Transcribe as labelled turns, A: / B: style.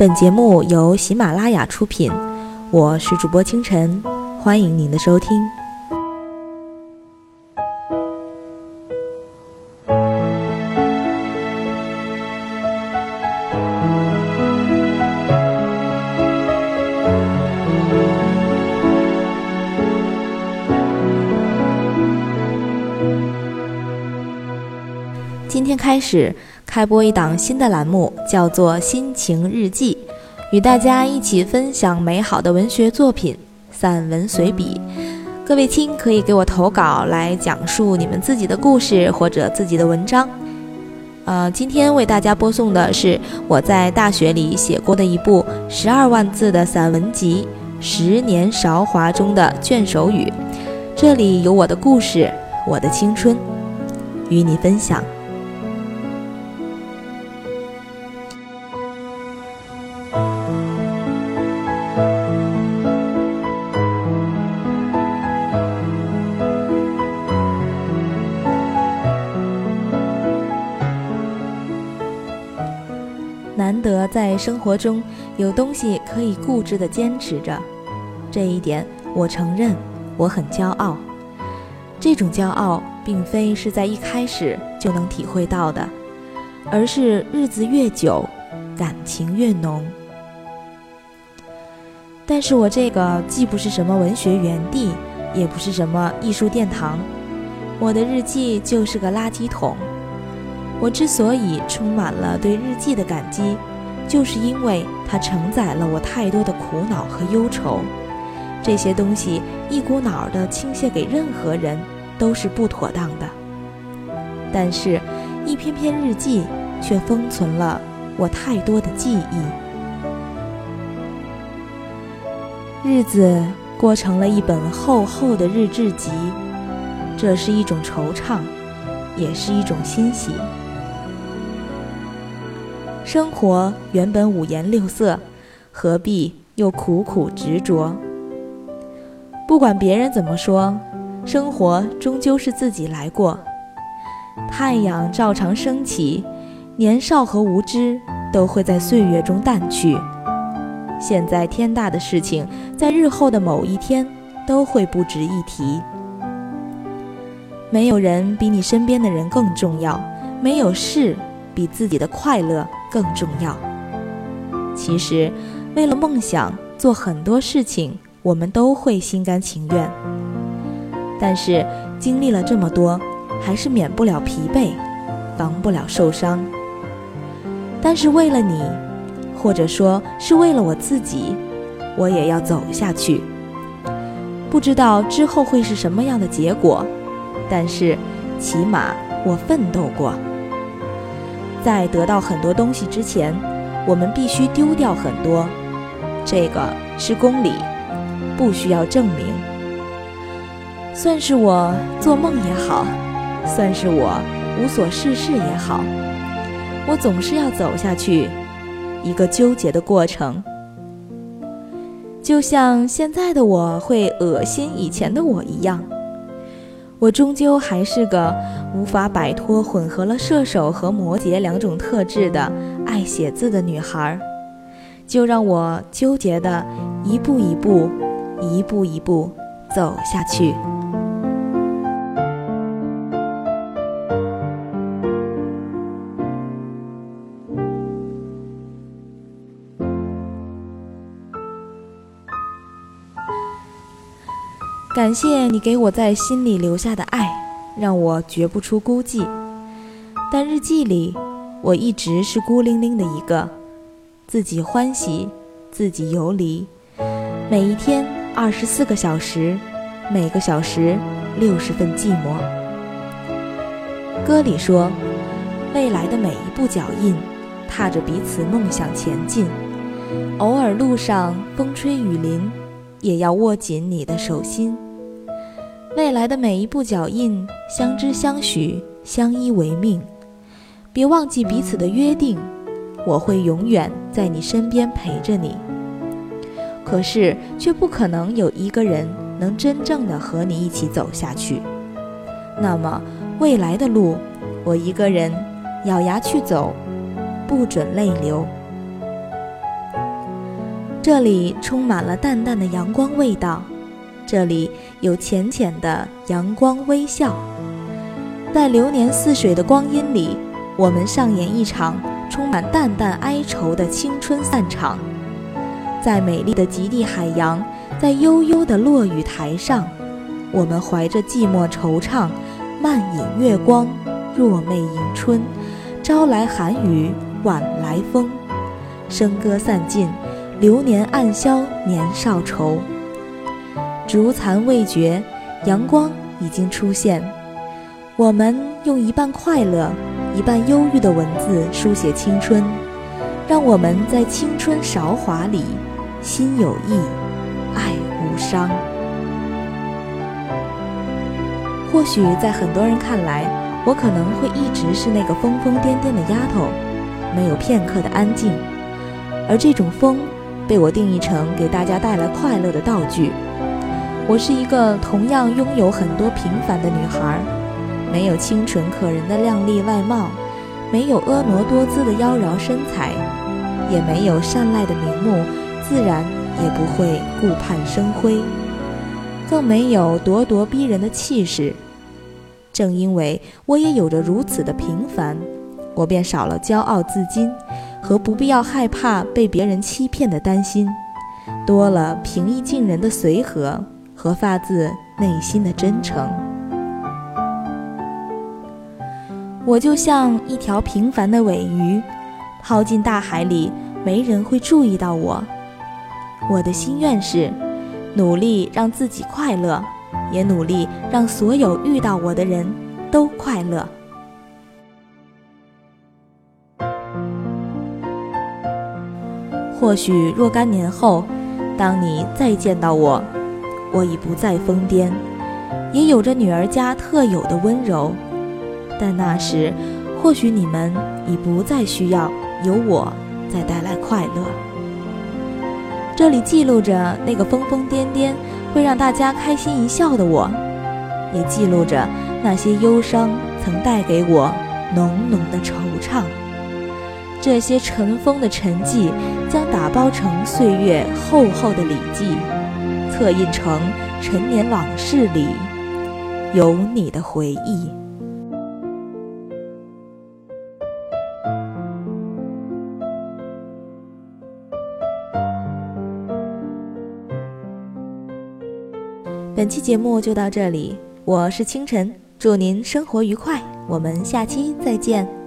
A: 本节目由喜马拉雅出品，我是主播清晨，欢迎您的收听。今天开始开播一档新的栏目，叫做《心情日记》，与大家一起分享美好的文学作品、散文随笔。各位亲可以给我投稿来讲述你们自己的故事或者自己的文章。呃，今天为大家播送的是我在大学里写过的一部十二万字的散文集《十年韶华》中的卷首语。这里有我的故事，我的青春，与你分享。难得在生活中有东西可以固执地坚持着，这一点我承认，我很骄傲。这种骄傲并非是在一开始就能体会到的，而是日子越久，感情越浓。但是我这个既不是什么文学园地，也不是什么艺术殿堂，我的日记就是个垃圾桶。我之所以充满了对日记的感激，就是因为它承载了我太多的苦恼和忧愁。这些东西一股脑儿的倾泻给任何人都是不妥当的，但是，一篇篇日记却封存了我太多的记忆。日子过成了一本厚厚的日志集，这是一种惆怅，也是一种欣喜。生活原本五颜六色，何必又苦苦执着？不管别人怎么说，生活终究是自己来过。太阳照常升起，年少和无知都会在岁月中淡去。现在天大的事情，在日后的某一天都会不值一提。没有人比你身边的人更重要，没有事比自己的快乐。更重要。其实，为了梦想做很多事情，我们都会心甘情愿。但是经历了这么多，还是免不了疲惫，防不了受伤。但是为了你，或者说是为了我自己，我也要走下去。不知道之后会是什么样的结果，但是起码我奋斗过。在得到很多东西之前，我们必须丢掉很多。这个是公理，不需要证明。算是我做梦也好，算是我无所事事也好，我总是要走下去，一个纠结的过程。就像现在的我会恶心以前的我一样。我终究还是个无法摆脱混合了射手和摩羯两种特质的爱写字的女孩，就让我纠结的一步一步，一步一步走下去。感谢你给我在心里留下的爱，让我绝不出孤寂。但日记里，我一直是孤零零的一个，自己欢喜，自己游离。每一天二十四个小时，每个小时六十份寂寞。歌里说，未来的每一步脚印，踏着彼此梦想前进。偶尔路上风吹雨淋。也要握紧你的手心。未来的每一步脚印，相知相许，相依为命。别忘记彼此的约定，我会永远在你身边陪着你。可是，却不可能有一个人能真正的和你一起走下去。那么，未来的路，我一个人咬牙去走，不准泪流。这里充满了淡淡的阳光味道，这里有浅浅的阳光微笑。在流年似水的光阴里，我们上演一场充满淡淡哀愁的青春散场。在美丽的极地海洋，在悠悠的落雨台上，我们怀着寂寞惆怅，慢饮月光，若寐迎春。朝来寒雨，晚来风，笙歌散尽，流年暗消年少愁。烛残未绝，阳光已经出现。我们用一半快乐、一半忧郁的文字书写青春，让我们在青春韶华里，心有意，爱无伤。或许在很多人看来，我可能会一直是那个疯疯癫癫的丫头，没有片刻的安静。而这种疯，被我定义成给大家带来快乐的道具。我是一个同样拥有很多平凡的女孩。没有清纯可人的靓丽外貌，没有婀娜多姿的妖娆身材，也没有善赖的名目，自然也不会顾盼生辉，更没有咄咄逼人的气势。正因为我也有着如此的平凡，我便少了骄傲自矜和不必要害怕被别人欺骗的担心，多了平易近人的随和和发自内心的真诚。我就像一条平凡的尾鱼，抛进大海里，没人会注意到我。我的心愿是，努力让自己快乐，也努力让所有遇到我的人都快乐。或许若干年后，当你再见到我，我已不再疯癫，也有着女儿家特有的温柔。但那时，或许你们已不再需要有我再带来快乐。这里记录着那个疯疯癫癫、会让大家开心一笑的我，也记录着那些忧伤曾带给我浓浓的惆怅。这些尘封的沉寂，将打包成岁月厚厚的礼记，刻印成陈年往事里有你的回忆。本期节目就到这里，我是清晨，祝您生活愉快，我们下期再见。